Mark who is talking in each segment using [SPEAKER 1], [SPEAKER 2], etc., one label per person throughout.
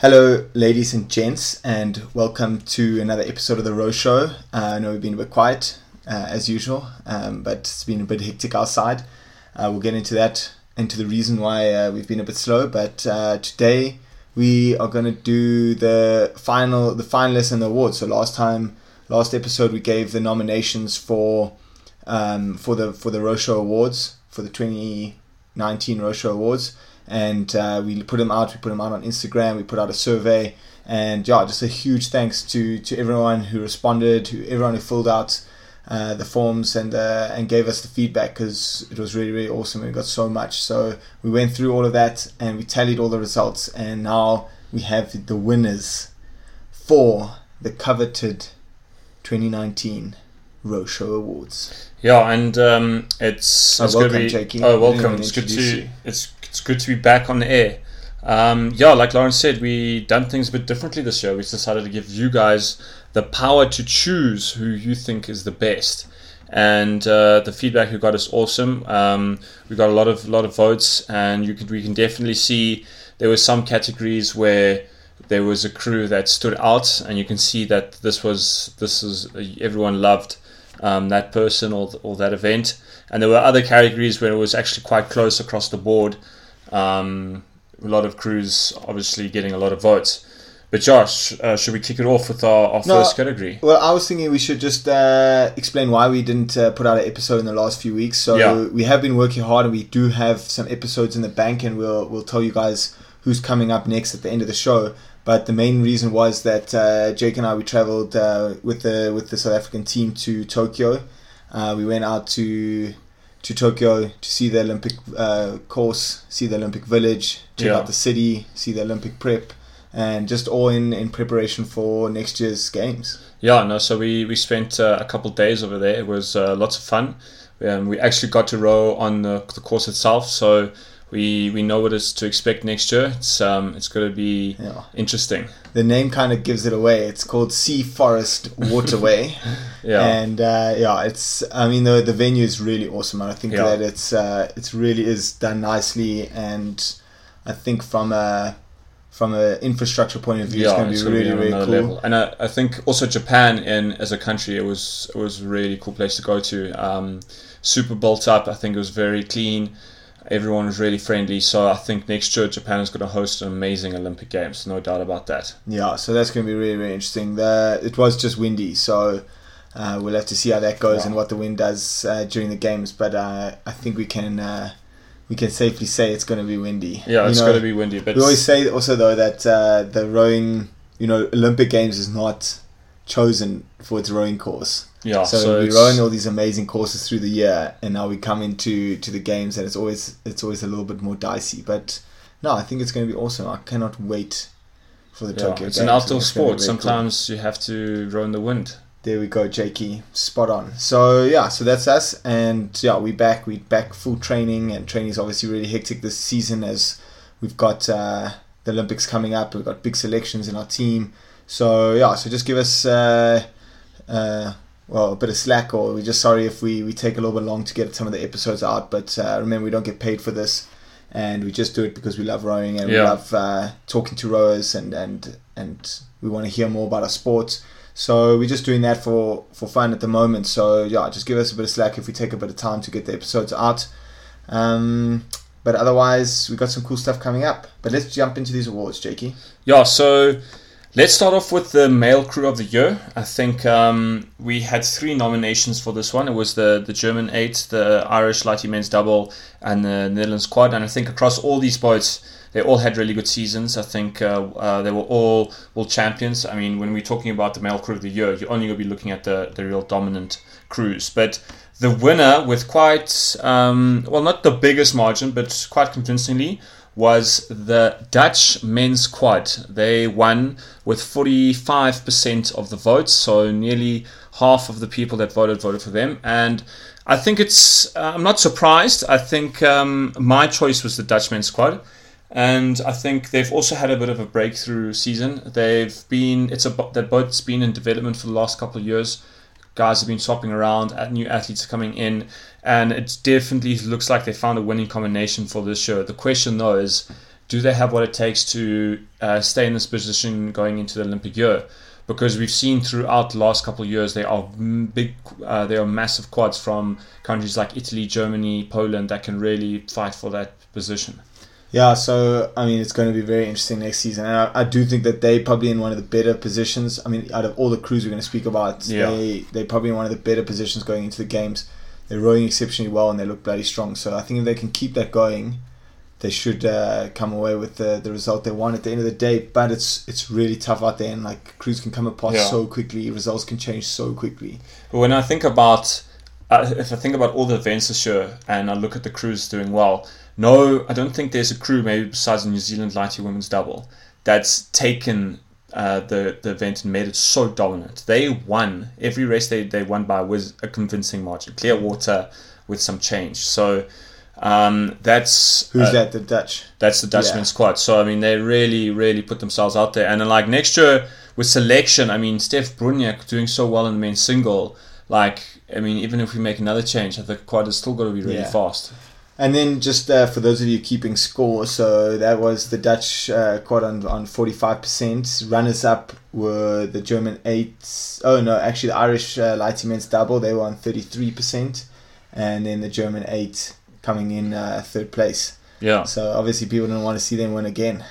[SPEAKER 1] Hello, ladies and gents, and welcome to another episode of the Row Show. Uh, I know we've been a bit quiet, uh, as usual, um, but it's been a bit hectic outside. Uh, we'll get into that, into the reason why uh, we've been a bit slow. But uh, today we are going to do the final, the finalists and the awards. So last time, last episode, we gave the nominations for um, for the for the Row Show Awards for the 2019 Row Show Awards and uh, we put them out. We put them out on Instagram. We put out a survey, and yeah, just a huge thanks to to everyone who responded, to everyone who filled out uh, the forms and uh, and gave us the feedback because it was really really awesome. We got so much, so we went through all of that and we tallied all the results, and now we have the winners for the coveted 2019 Row Show Awards.
[SPEAKER 2] Yeah, and um, it's,
[SPEAKER 1] Oh,
[SPEAKER 2] it's
[SPEAKER 1] welcome,
[SPEAKER 2] be,
[SPEAKER 1] Jakey.
[SPEAKER 2] Oh, welcome! It's good to
[SPEAKER 1] you.
[SPEAKER 2] it's it's good to be back on the air. Um, yeah, like Lawrence said, we done things a bit differently this year. We decided to give you guys the power to choose who you think is the best, and uh, the feedback we got is awesome. Um, we got a lot of lot of votes, and you could we can definitely see there were some categories where there was a crew that stood out, and you can see that this was this is everyone loved um, that person or, or that event. And there were other categories where it was actually quite close across the board. Um, a lot of crews obviously getting a lot of votes. But Josh, uh, should we kick it off with our, our
[SPEAKER 1] No.
[SPEAKER 2] first category?
[SPEAKER 1] Well, I was thinking we should just uh, explain why we didn't uh, put out an episode in the last few weeks. So
[SPEAKER 2] Yeah.
[SPEAKER 1] we have been working hard, and we do have some episodes in the bank, and we'll we'll tell you guys who's coming up next at the end of the show. But the main reason was that uh, Jake and I we travelled uh, with the with the South African team to Tokyo. Uh, we went out to to Tokyo to see the Olympic uh, course, see the Olympic village, check
[SPEAKER 2] Yeah.
[SPEAKER 1] out the city, see the Olympic prep, and just all in in preparation for next year's games.
[SPEAKER 2] Yeah, no. So we we spent uh, a couple of days over there. It was uh, lots of fun. Um, we actually got to row on the, the course itself, so we we know what is to expect next year. It's um it's going to be
[SPEAKER 1] Yeah.
[SPEAKER 2] interesting.
[SPEAKER 1] the name kind of gives it away. It's called Sea Forest Waterway,
[SPEAKER 2] Yeah,
[SPEAKER 1] and uh, yeah, it's. I mean, the the venue is really awesome, and I think
[SPEAKER 2] Yeah.
[SPEAKER 1] that it's uh, it's really is done nicely, and I think from a from an infrastructure point of view, yeah, it's going to be
[SPEAKER 2] gonna
[SPEAKER 1] really
[SPEAKER 2] on
[SPEAKER 1] really cool.
[SPEAKER 2] level. And I, I think also Japan, in as a country, it was it was a really cool place to go to. Um, super built up. I think it was very clean. Everyone was really friendly. So I think next year Japan is going to host an amazing Olympic Games. No doubt about that.
[SPEAKER 1] Yeah, so that's going to be really really interesting. The it was just windy, so. Uh, we'll have to see how that goes
[SPEAKER 2] Yeah.
[SPEAKER 1] and what the wind does uh, during the games, but uh, I think we can uh, we can safely say it's going to be windy.
[SPEAKER 2] Yeah,
[SPEAKER 1] You
[SPEAKER 2] it's
[SPEAKER 1] know,
[SPEAKER 2] going to be windy, but
[SPEAKER 1] We always say also though that uh, the rowing, you know, Olympic Games is not chosen for its rowing course.
[SPEAKER 2] Yeah.
[SPEAKER 1] so,
[SPEAKER 2] So,
[SPEAKER 1] we rowing all these amazing courses through the year, and now we come into to the games, and it's always it's always a little bit more dicey. But no, I think it's going to be awesome. I cannot wait for the
[SPEAKER 2] yeah,
[SPEAKER 1] Tokyo.
[SPEAKER 2] it's
[SPEAKER 1] Games.
[SPEAKER 2] an outdoor
[SPEAKER 1] It's
[SPEAKER 2] sport.
[SPEAKER 1] very cool.
[SPEAKER 2] Sometimes you have to row in the wind.
[SPEAKER 1] There we go, Jakey. Spot on. So yeah, so that's us, and yeah, we back. We back full training, and training is obviously really hectic this season as we've got uh, the Olympics coming up. We've got big selections in our team. So yeah, so just give us uh, uh, well a bit of slack, or we're just sorry if we we take a little bit long to get some of the episodes out. But uh, remember, we don't get paid for this, and we just do it because we love rowing and we love uh, talking to rowers, and and and we want to hear more about our sport. So we're just doing that for, for fun at the moment. So yeah, just give us a bit of slack if we take a bit of time to get the episodes out. Um, but otherwise, we got some cool stuff coming up. But let's jump into these awards, Jakey.
[SPEAKER 2] Yeah, so let's start off with the male crew of the year. I think um, we had three nominations for this one. It was the, the German eight, the Irish Lighty men's double, and the Netherlands quad. And I think across all these boats, they all had really good seasons. I think uh, uh, they were all world champions. I mean, when we're talking about the male crew of the year, you're only going to be looking at the, the real dominant crews. But the winner, with quite, um, well, not the biggest margin, but quite convincingly, was the Dutch men's quad. They won with 45% of the votes, so nearly half of the people that voted voted for them. And I think it's, uh, I'm not surprised. I think um, my choice was the Dutch men's quad. And I think they've also had a bit of a breakthrough season. They've been, it's a, that boat's been in development for the last couple of years guys have been swapping around, new athletes are coming in, and it definitely looks like they found a winning combination for this show. The question though is, do they have what it takes to uh, stay in this position going into the Olympic year? Because we've seen throughout the last couple of years, there are big, uh, there are massive quads from countries like Italy, Germany, Poland that can really fight for that position.
[SPEAKER 1] Yeah, so I mean, it's going to be very interesting next season, and I, I do think that they probably in one of the better positions. I mean, out of all the crews we're going to speak about,
[SPEAKER 2] Yeah.
[SPEAKER 1] they they probably in one of the better positions going into the games. They're rowing exceptionally well, and they look bloody strong. So I think if they can keep that going, they should uh, come away with the, the result they want at the end of the day. But it's it's really tough out there, and like crews can come apart
[SPEAKER 2] Yeah.
[SPEAKER 1] so quickly, results can change so quickly.
[SPEAKER 2] But when I think about, uh, if I think about all the events this year and I look at the crews doing well, no, I don't think there's a crew, maybe besides the New Zealand Lighty Women's Double, that's taken uh, the, the event and made it so dominant. They won every race they, they won by was a convincing margin. Clearwater with some change. So um, that's
[SPEAKER 1] Who's
[SPEAKER 2] uh,
[SPEAKER 1] that? The Dutch.
[SPEAKER 2] that's the Dutchman
[SPEAKER 1] Yeah.
[SPEAKER 2] squad. So I mean, they really, really put themselves out there. And then, like next year with selection, I mean, Stef Broenink doing so well in the men's single. Like, I mean, even if we make another change, I think the quad is still going to be really
[SPEAKER 1] Yeah.
[SPEAKER 2] fast.
[SPEAKER 1] And then just uh, for those of you keeping score, so that was the Dutch uh, quad on on forty five percent. Runners up were the German eight. Oh no, actually the Irish uh, lighty men's double. They were on thirty three percent, and then the German eight coming in uh, third place.
[SPEAKER 2] Yeah,
[SPEAKER 1] So obviously people don't want to see them win again.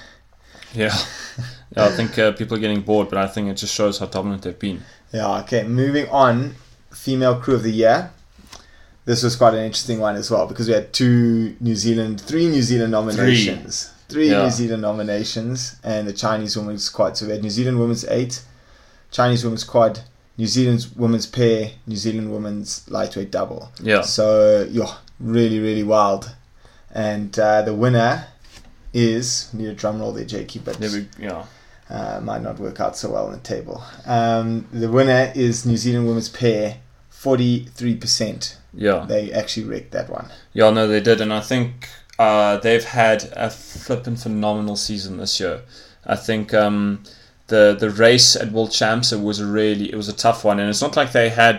[SPEAKER 2] yeah. yeah I think uh, people are getting bored, but I think it just shows how dominant they've been.
[SPEAKER 1] Yeah. Okay. Moving on, female crew of the year. This was quite an interesting one as well because we had two New Zealand, three New Zealand nominations, three,
[SPEAKER 2] Yeah.
[SPEAKER 1] New Zealand nominations, and the Chinese women's quad. So we had New Zealand women's eight, Chinese women's quad, New Zealand's women's pair, New Zealand women's lightweight double.
[SPEAKER 2] Yeah,
[SPEAKER 1] So yeah, really really wild, and uh, the winner is need a drum roll there, Jakey, but
[SPEAKER 2] there we, yeah,
[SPEAKER 1] uh, might not work out so well on the table. Um, the winner is New Zealand women's pair, forty three percent.
[SPEAKER 2] yeah.
[SPEAKER 1] They actually wrecked that one.
[SPEAKER 2] Yeah, no, they did, and I think uh, they've had a flippin' phenomenal season this year. I think um, the the race at World Champs it was a really it was a tough one, and it's not like they had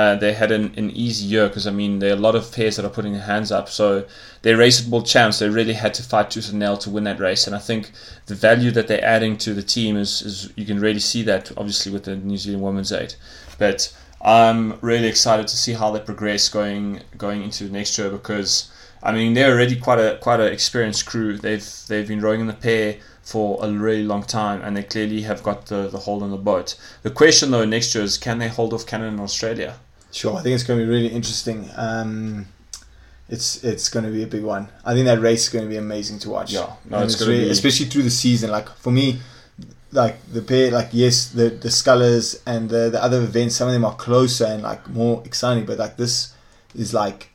[SPEAKER 2] uh, they had an, an easy year because I mean there are a lot of pairs that are putting their hands up. So they race at World Champs, they really had to fight tooth and nail to win that race, and I think the value that they're adding to the team is, is you can really see that obviously with the New Zealand Women's Eight, but. I'm really excited to see how they progress going going into next year because I mean they're already quite a quite an experienced crew. They've they've been rowing in the pair for a really long time and they clearly have got the, the hold on the boat. The question though next year is can they hold off Canada and Australia?
[SPEAKER 1] Sure, I think it's going to be really interesting. Um, it's it's going to be a big one. I think that race is going to be amazing to watch.
[SPEAKER 2] Yeah, no,
[SPEAKER 1] And
[SPEAKER 2] it's gonna be-
[SPEAKER 1] especially through the season. Like for me, like the pair, like yes, the the scullers and the the other events, some of them are closer and like more exciting. But like this is like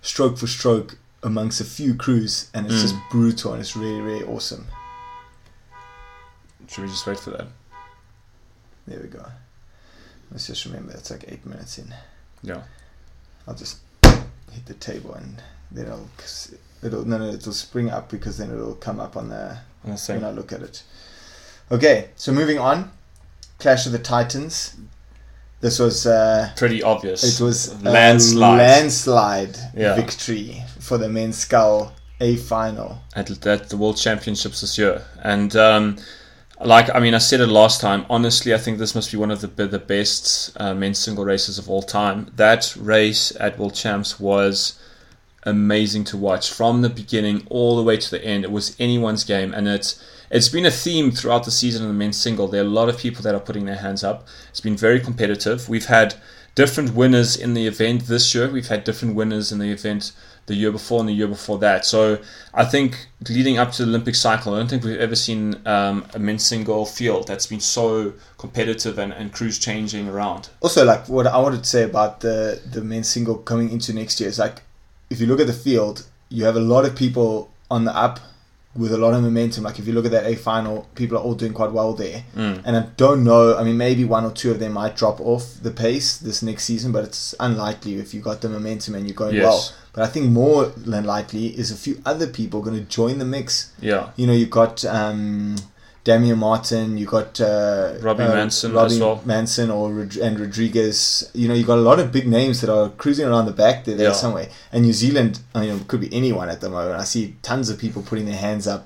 [SPEAKER 1] stroke for stroke amongst a few crews, and it's
[SPEAKER 2] Mm.
[SPEAKER 1] just brutal and it's really really awesome.
[SPEAKER 2] Should we just wait for that?
[SPEAKER 1] There we go. Let's just remember it's like eight minutes in.
[SPEAKER 2] Yeah.
[SPEAKER 1] I'll just hit the table and then it'll it'll no no it'll spring up because then it'll come up on the
[SPEAKER 2] On the same.
[SPEAKER 1] when I look at it. Okay, so moving on, Clash of the Titans. This was uh,
[SPEAKER 2] Pretty obvious.
[SPEAKER 1] it was a
[SPEAKER 2] landslide
[SPEAKER 1] landslide
[SPEAKER 2] Yeah.
[SPEAKER 1] victory for the men's scull A final.
[SPEAKER 2] at, at the World Championships this year. And um, like I mean, I said it last time. Honestly, I think this must be one of the the best uh, men's single races of all time. That race at World Champs was amazing to watch from the beginning all the way to the end. It was anyone's game, and it's it's been a theme throughout the season in the men's single. There are a lot of people that are putting their hands up. It's been very competitive. We've had different winners in the event this year. We've had different winners in the event the year before and the year before that. So I think leading up to the Olympic cycle, I don't think we've ever seen um, a men's single field that's been so competitive and, and crews changing around.
[SPEAKER 1] Also, like what I wanted to say about the the men's single coming into next year is like, if you look at the field, you have a lot of people on the up with a lot of momentum. Like if you look at that A final, people are all doing quite well there.
[SPEAKER 2] Mm.
[SPEAKER 1] And I don't know. I mean, maybe one or two of them might drop off the pace this next season, but it's unlikely if you've got the momentum and you're going
[SPEAKER 2] Yes.
[SPEAKER 1] well. But I think more than likely is a few other people going to join the mix.
[SPEAKER 2] Yeah.
[SPEAKER 1] You know, you've got um, Damir Martin, you got uh,
[SPEAKER 2] Robbie
[SPEAKER 1] uh,
[SPEAKER 2] Manson
[SPEAKER 1] Robbie
[SPEAKER 2] as well.
[SPEAKER 1] Manson or and Rodriguez. You know, you got a lot of big names that are cruising around the back there, there
[SPEAKER 2] Yeah.
[SPEAKER 1] somewhere. And New Zealand, I mean, it could be anyone at the moment. I see tons of people putting their hands up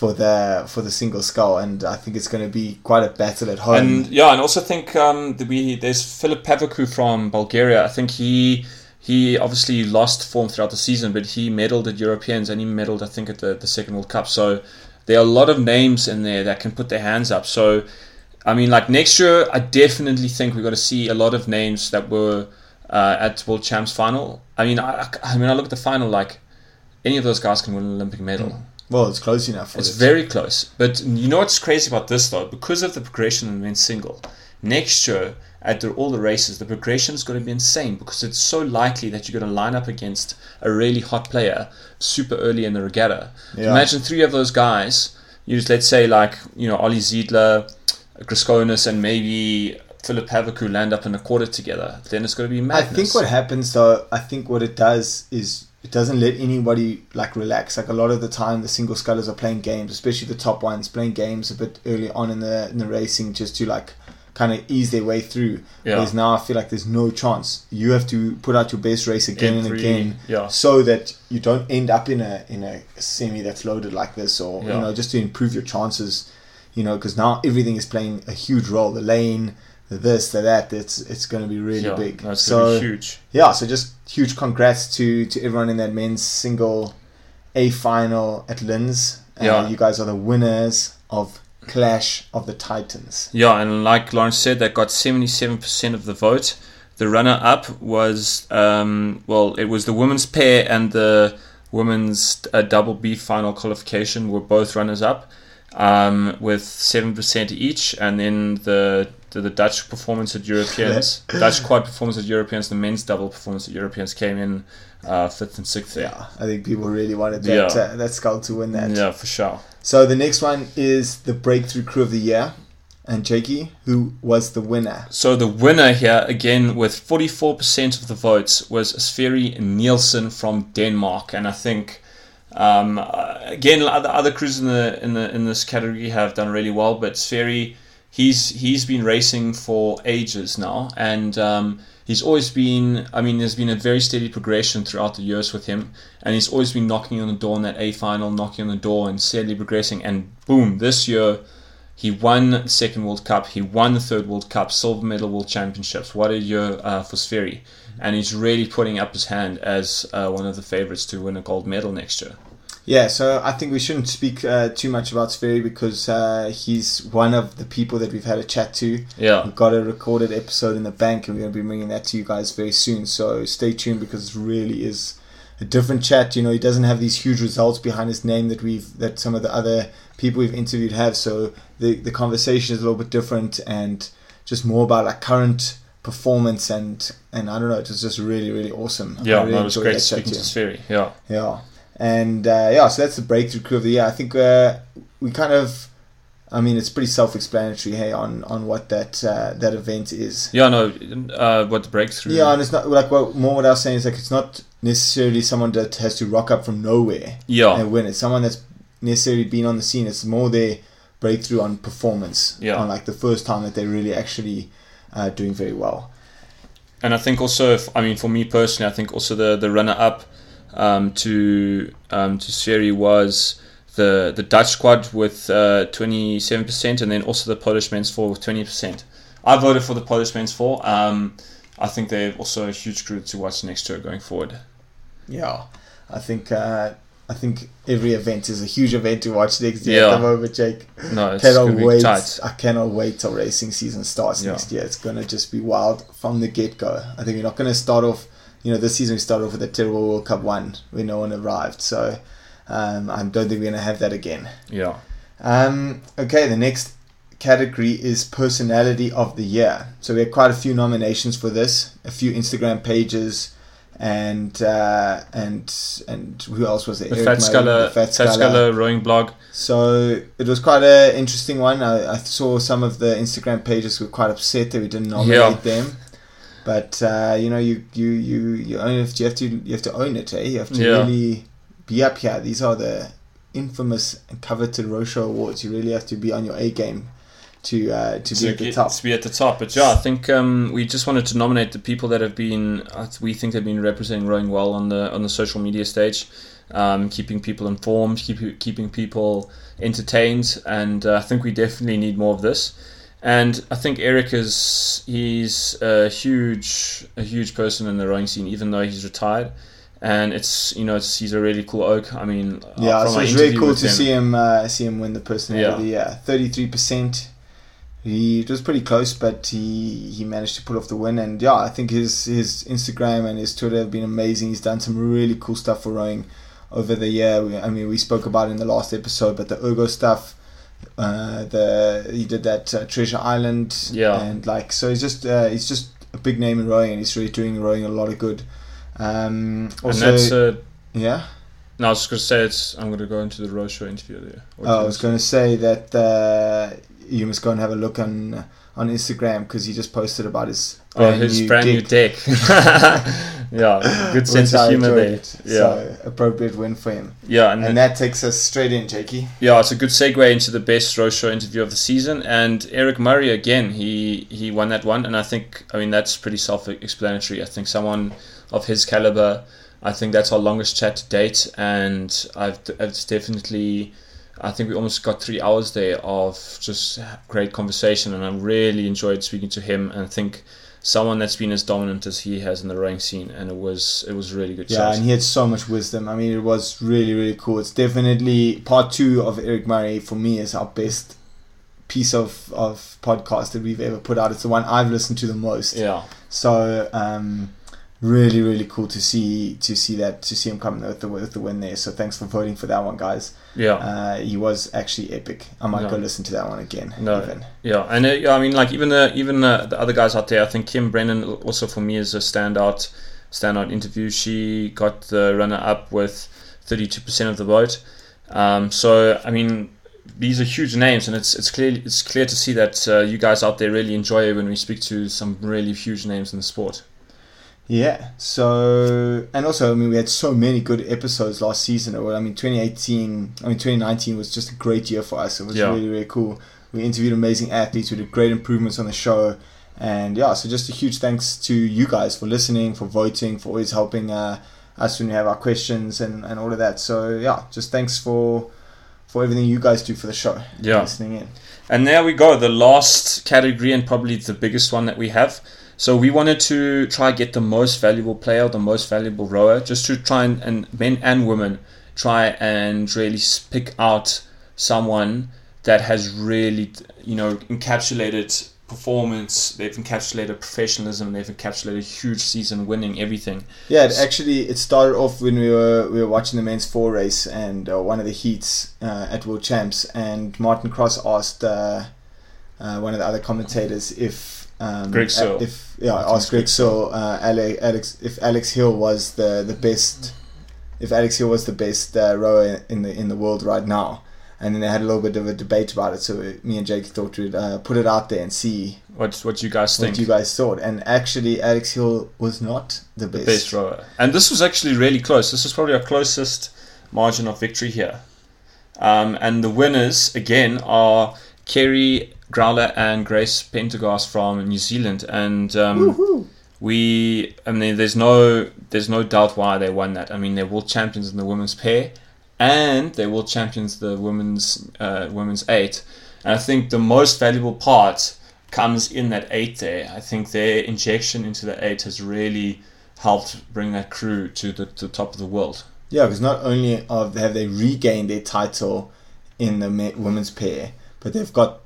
[SPEAKER 1] for the for the single scull, and I think it's going to be quite a battle at home.
[SPEAKER 2] And yeah, and also think um, we there's Philip Pavucu from Bulgaria. I think he he obviously lost form throughout the season, but he medaled at Europeans and he medaled I think at the, the second World Cup. So there are a lot of names in there that can put their hands up. So I mean, like next year, I definitely think we're going to see a lot of names that were uh, at World Champs final. I mean, I, I mean, I look at the final like any of those guys can win an Olympic medal.
[SPEAKER 1] Mm. Well, it's close enough.
[SPEAKER 2] it's very close. But you know what's crazy about this though? Because of the progression in men's single, next year at the, all the races, the progression is going to be insane because it's so likely that you're going to line up against a really hot player super early in the regatta. Yeah. Imagine three of those guys. You just let's say like you know Ollie Zeidler, Griskonis, and maybe Philip Pavucu land up in a quarter together. Then it's going to be madness.
[SPEAKER 1] I think what happens though, I think what it does is it doesn't let anybody like relax. Like a lot of the time, the single scullers are playing games, especially the top ones, playing games a bit early on in the in the racing, just to like kind of ease their way through. Yeah. Whereas now I feel like there's no chance. You have to put out your best race again and again,
[SPEAKER 2] yeah.
[SPEAKER 1] so that you don't end up in a in a semi that's loaded like this, or yeah. you know, just to improve your chances. You know, because now everything is playing a huge role. The lane, the this, the that. It's it's going to be really
[SPEAKER 2] yeah,
[SPEAKER 1] big.
[SPEAKER 2] That's so huge.
[SPEAKER 1] Yeah, so just huge congrats to to everyone in that men's single A final at Linz. Uh, yeah, you guys are the winners of Clash of the Titans.
[SPEAKER 2] Yeah, and like Lawrence said, they got seventy seven percent of the vote. The runner up was um, well, it was the women's pair and the women's uh, double B final qualification were both runners up um, with seven percent each, and then the the, the Dutch performance at Europeans, Dutch quad performance at Europeans, the men's double performance at Europeans came in uh, fifth and sixth.
[SPEAKER 1] Yeah, I think people really wanted that yeah. uh, that scull to win that.
[SPEAKER 2] Yeah, for sure.
[SPEAKER 1] So the next one is the breakthrough crew of the year. And Jakey, who was the winner?
[SPEAKER 2] So the winner here, again with 44% of the votes, was Sverri Nielsen from Denmark, and I think um, again other other crews in the in the in this category have done really well, but Sverri he's he's been racing for ages now, and um, he's always been. I mean, there's been a very steady progression throughout the years with him, and he's always been knocking on the door in that A final, knocking on the door, and steadily progressing. And boom, this year. He won the second World Cup. He won the third World Cup, silver medal World Championships. What a year uh, for Sverri. And he's really putting up his hand as uh, one of the favorites to win a gold medal next year.
[SPEAKER 1] Yeah, so I think we shouldn't speak uh, too much about Sverri because uh, he's one of the people that we've had a chat to.
[SPEAKER 2] Yeah.
[SPEAKER 1] We've got a recorded episode in the bank and we're going to be bringing that to you guys very soon. So stay tuned because it really is a different chat. You know, he doesn't have these huge results behind his name that we've, that some of the other people we've interviewed have. So the, the conversation is a little bit different and just more about like current performance and, and I don't know, it was just really, really awesome.
[SPEAKER 2] Yeah, really no, it was great speaking to Sverri. Yeah.
[SPEAKER 1] Yeah. And uh, yeah, so that's the breakthrough crew of the year. I think uh, we kind of, I mean, it's pretty self-explanatory, hey, on, on what that uh, that event is.
[SPEAKER 2] Yeah, no, uh, what the breakthrough.
[SPEAKER 1] Yeah, and it's not like what more what I was saying is like it's not necessarily someone that has to rock up from nowhere.
[SPEAKER 2] Yeah,
[SPEAKER 1] and win. It's someone that's necessarily been on the scene. It's more their breakthrough on performance.
[SPEAKER 2] Yeah,
[SPEAKER 1] on like the first time that they're really actually uh, doing very well.
[SPEAKER 2] And I think also, if, I mean, for me personally, I think also the the runner up um, to um, to Sverri was the the Dutch squad with twenty seven percent, and then also the Polish men's four with twenty percent. I voted for the Polish men's four. Um, I think they're also a huge group to watch next year going forward.
[SPEAKER 1] Yeah, I think uh, I think every event is a huge event to watch next year yeah. at the moment, Jake.
[SPEAKER 2] No, it's cannot wait. Tight.
[SPEAKER 1] I cannot wait till racing season starts yeah. next year. It's gonna just be wild from the get go. I think you're not gonna start off you know, this season we started off with a terrible World Cup one where no one arrived. So um, I don't think we're going to have that again.
[SPEAKER 2] Yeah.
[SPEAKER 1] Um, okay, the next category is personality of the year. So we had quite a few nominations for this, a few Instagram pages, and uh, and and who else was there?
[SPEAKER 2] The Fat Sculler, Fat Sculler rowing blog.
[SPEAKER 1] So it was quite an interesting one. I, I, saw some of the Instagram pages were quite upset that we didn't nominate yeah. them. But uh, you know, you you you you own. You have to you have to own it. Eh? You have to yeah. really be up here. These are the infamous and coveted Row Show Awards. You really have to be on your A game to uh, to, to be at the top.
[SPEAKER 2] To be at the top. But yeah, I think um, we just wanted to nominate the people that have been uh, we think have been representing rowing well on the on the social media stage. um, keeping people informed, keep, keeping people entertained, and uh, I think we definitely need more of this. And I think Eric is he's a huge a huge person in the rowing scene, even though he's retired. And it's you know it's, he's a really cool oak. I mean,
[SPEAKER 1] Yeah, so it's really cool to
[SPEAKER 2] him-
[SPEAKER 1] see him uh, see him win the personality
[SPEAKER 2] Yeah.
[SPEAKER 1] the year. Thirty three percent. He it was pretty close, but he he managed to pull off the win. And yeah, I think his his Instagram and his Twitter have been amazing. He's done some really cool stuff for rowing over the year. We, I mean, we spoke about it in the last episode, but the Ergo stuff. Uh, the he did that uh, Treasure Island,
[SPEAKER 2] Yeah.
[SPEAKER 1] and like so he's just uh, he's just a big name in rowing, and he's really doing rowing a lot of good. Um,
[SPEAKER 2] And
[SPEAKER 1] also,
[SPEAKER 2] that's
[SPEAKER 1] yeah.
[SPEAKER 2] no, I was just gonna say it's. I'm gonna go into the Row Show interview there. What
[SPEAKER 1] Oh, I was going to say that uh, you must go and have a look on on Instagram because he just posted about his
[SPEAKER 2] Oh, his brand new
[SPEAKER 1] gig,
[SPEAKER 2] deck. yeah, good sense of humor there. Yeah,
[SPEAKER 1] So appropriate win for him.
[SPEAKER 2] yeah, and,
[SPEAKER 1] And that takes us straight in, Jakey.
[SPEAKER 2] yeah, it's a good segue into the best row show interview of the season. And Eric Murray again, he he won that one, and I think I mean that's pretty self-explanatory. I think someone of his caliber, I think that's our longest chat to date, and I've it's definitely. I think we almost got three hours there of just great conversation, and I really enjoyed speaking to him. And I think someone that's been as dominant as he has in the rowing scene, and it was it was really good.
[SPEAKER 1] Yeah, and he had so much wisdom. I mean, it was really, really cool. It's definitely part two of Eric Murray for me is our best piece of, of podcast that we've ever put out. It's the one I've listened to the most.
[SPEAKER 2] yeah.
[SPEAKER 1] So um, really, really cool to see to see that to see him come with the with the win there. So thanks for voting for that one, guys.
[SPEAKER 2] Yeah.
[SPEAKER 1] Uh, he was actually epic. I might
[SPEAKER 2] Yeah.
[SPEAKER 1] go listen to that one again.
[SPEAKER 2] No.
[SPEAKER 1] even.
[SPEAKER 2] Yeah, and uh, yeah, I mean, like even the even the, the other guys out there, I think Kim Brennan also for me is a standout standout interview. She got the runner up with thirty two percent of the vote. Um, so I mean, these are huge names, and it's it's clear it's clear to see that uh, you guys out there really enjoy it when we speak to some really huge names in the sport.
[SPEAKER 1] Yeah. So and also, I mean, we had so many good episodes last season. Or I mean, 2018. I mean, 2019 was just a great year for us. It was
[SPEAKER 2] Yeah.
[SPEAKER 1] really, really cool. We interviewed amazing athletes. We did great improvements on the show. And yeah, so just a huge thanks to you guys for listening, for voting, for always helping uh, us when we have our questions and, and all of that. So yeah, just thanks for for everything you guys do for the show.
[SPEAKER 2] Yeah.
[SPEAKER 1] listening in.
[SPEAKER 2] And there we go, the last category and probably the biggest one that we have. So we wanted to try get the most valuable player, the most valuable rower, just to try and, and men and women try and really pick out someone that has really, you know, encapsulated performance. They've encapsulated professionalism. They've encapsulated a huge season, winning everything.
[SPEAKER 1] Yeah, it actually it started off when we were we were watching the men's four race and uh, one of the heats uh, at World Champs, and Martin Cross asked uh, uh, one of the other commentators if um,
[SPEAKER 2] Greg Searle.
[SPEAKER 1] if yeah
[SPEAKER 2] Martin
[SPEAKER 1] asked Greg
[SPEAKER 2] Greg
[SPEAKER 1] Searle uh, Alex if Alex Hill was the the best if Alex Hill was the best uh, rower in the in the world right now. And then they had a little bit of a debate about it. So me and Jake thought we'd uh, put it out there and see
[SPEAKER 2] What what you guys think?
[SPEAKER 1] what you guys thought. And actually, Alex Hill was not the best.
[SPEAKER 2] best rower. And this was actually really close. This is probably our closest margin of victory here. Um, and the winners, again, are Kerry Gowler and Grace Pendergast from New Zealand. And um, we, I mean, there's no, there's no doubt why they won that. I mean, they're world champions in the women's pair, and they're world champions the women's, uh, women's eight. And I think the most valuable part comes in that eight there. I think their injection into the eight has really helped bring that crew to the, to the top of the world.
[SPEAKER 1] Yeah, because not only have they regained their title in the women's pair, but they've got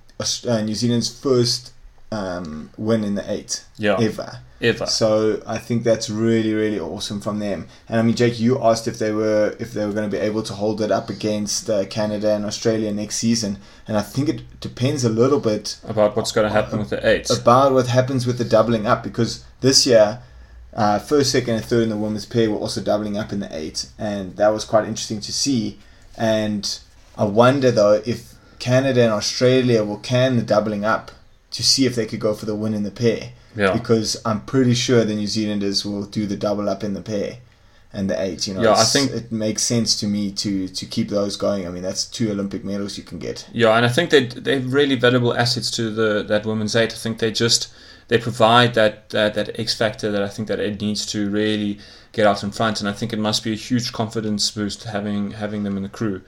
[SPEAKER 1] uh, New Zealand's first um, win in the eight
[SPEAKER 2] Yeah,
[SPEAKER 1] ever.
[SPEAKER 2] ever.
[SPEAKER 1] So I think that's really really awesome from them. And I mean, Jake, you asked if they were if they were going to be able to hold it up against uh, Canada and Australia next season, and I think it depends a little bit
[SPEAKER 2] About what's going to happen with the eight.
[SPEAKER 1] about what happens with the doubling up because this year, uh, first, second, and third in the women's pair were also doubling up in the eight, and that was quite interesting to see. And I wonder though if Canada and Australia will can the doubling up to see if they could go for the win in the pair
[SPEAKER 2] Yeah.
[SPEAKER 1] because I'm pretty sure the New Zealanders will do the double up in the pair and the eight. You know,
[SPEAKER 2] Yeah, I think-
[SPEAKER 1] it makes sense to me to to keep those going. I mean, that's two Olympic medals you can get.
[SPEAKER 2] Yeah, and I think they they're really valuable assets to the that women's eight. I think they just they provide that, that that X factor that I think that it needs to really get out in front, and I think it must be a huge confidence boost having having them in the crew.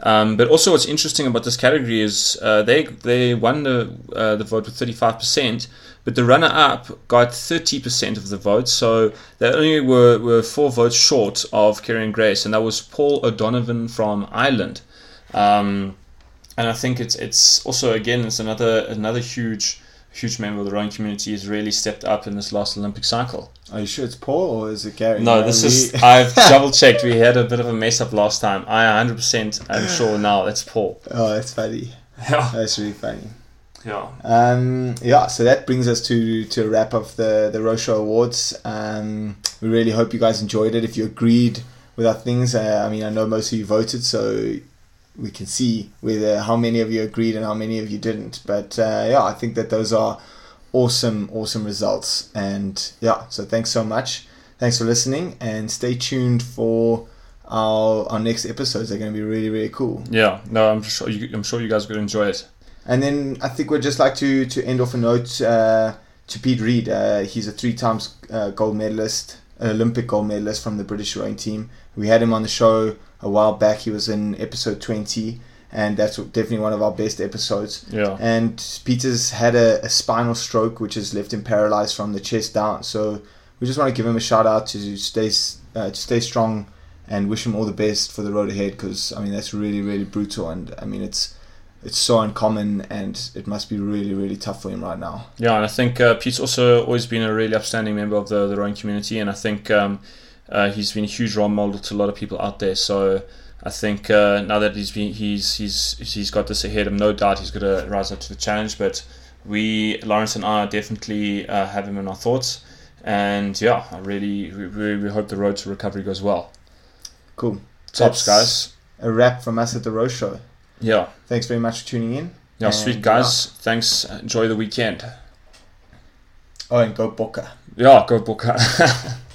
[SPEAKER 2] Um, but also, what's interesting about this category is uh, they they won the uh, the vote with 35 percent, but the runner up got 30 percent of the vote, so they only were, were four votes short of Kieran Grace, and that was Paul O'Donovan from Ireland. Um, and I think it's it's also again it's another another huge huge member of the rowing community has really stepped up in this last Olympic cycle.
[SPEAKER 1] Are you sure it's Paul or is it Gary?
[SPEAKER 2] No, this is I've double checked. We had a bit of a mess up last time. I 100% am sure now that's Paul.
[SPEAKER 1] Oh, that's funny.
[SPEAKER 2] Yeah,
[SPEAKER 1] That's really funny.
[SPEAKER 2] yeah,
[SPEAKER 1] Um, yeah, so that brings us to to a wrap of the the Row Show Awards. Um, we really hope you guys enjoyed it. If you agreed with our things, uh, I mean, I know most of you voted, so we can see whether how many of you agreed and how many of you didn't. But uh, yeah, I think that those are awesome, awesome results. And yeah, so thanks so much. Thanks for listening, and stay tuned for our our next episodes. They're going to be really, really cool.
[SPEAKER 2] yeah. No, I'm sure you, I'm sure you guys will enjoy it.
[SPEAKER 1] And then I think we'd just like to, to end off a note uh, to Pete Reed. Uh, he's a three times uh, gold medalist, an Olympic gold medalist from the British rowing team. We had him on the show a while back. He was in episode 20, and that's definitely one of our best episodes.
[SPEAKER 2] Yeah,
[SPEAKER 1] And Peter's had a, a spinal stroke, which has left him paralyzed from the chest down. So we just want to give him a shout out to stay uh, to stay strong and wish him all the best for the road ahead. Because I mean that's really really brutal, and I mean it's it's so uncommon, and it must be really really tough for him right now.
[SPEAKER 2] yeah, and I think uh, Pete's also always been a really upstanding member of the the rowing community, and I think um, uh, he's been a huge role model to a lot of people out there. So. I think uh, now that he's been, he's he's he's got this ahead of him, no doubt he's going to rise up to the challenge. But we, Lawrence and I, definitely uh, have him in our thoughts. And yeah, I really we, we, hope the road to recovery goes well.
[SPEAKER 1] Cool.
[SPEAKER 2] Tops,
[SPEAKER 1] That's
[SPEAKER 2] guys.
[SPEAKER 1] A wrap from us at the Row Show.
[SPEAKER 2] Yeah,
[SPEAKER 1] Thanks very much for tuning in.
[SPEAKER 2] yeah, sweet guys. Thanks. Enjoy the weekend.
[SPEAKER 1] Oh, and go Boca.
[SPEAKER 2] Yeah, go Boca.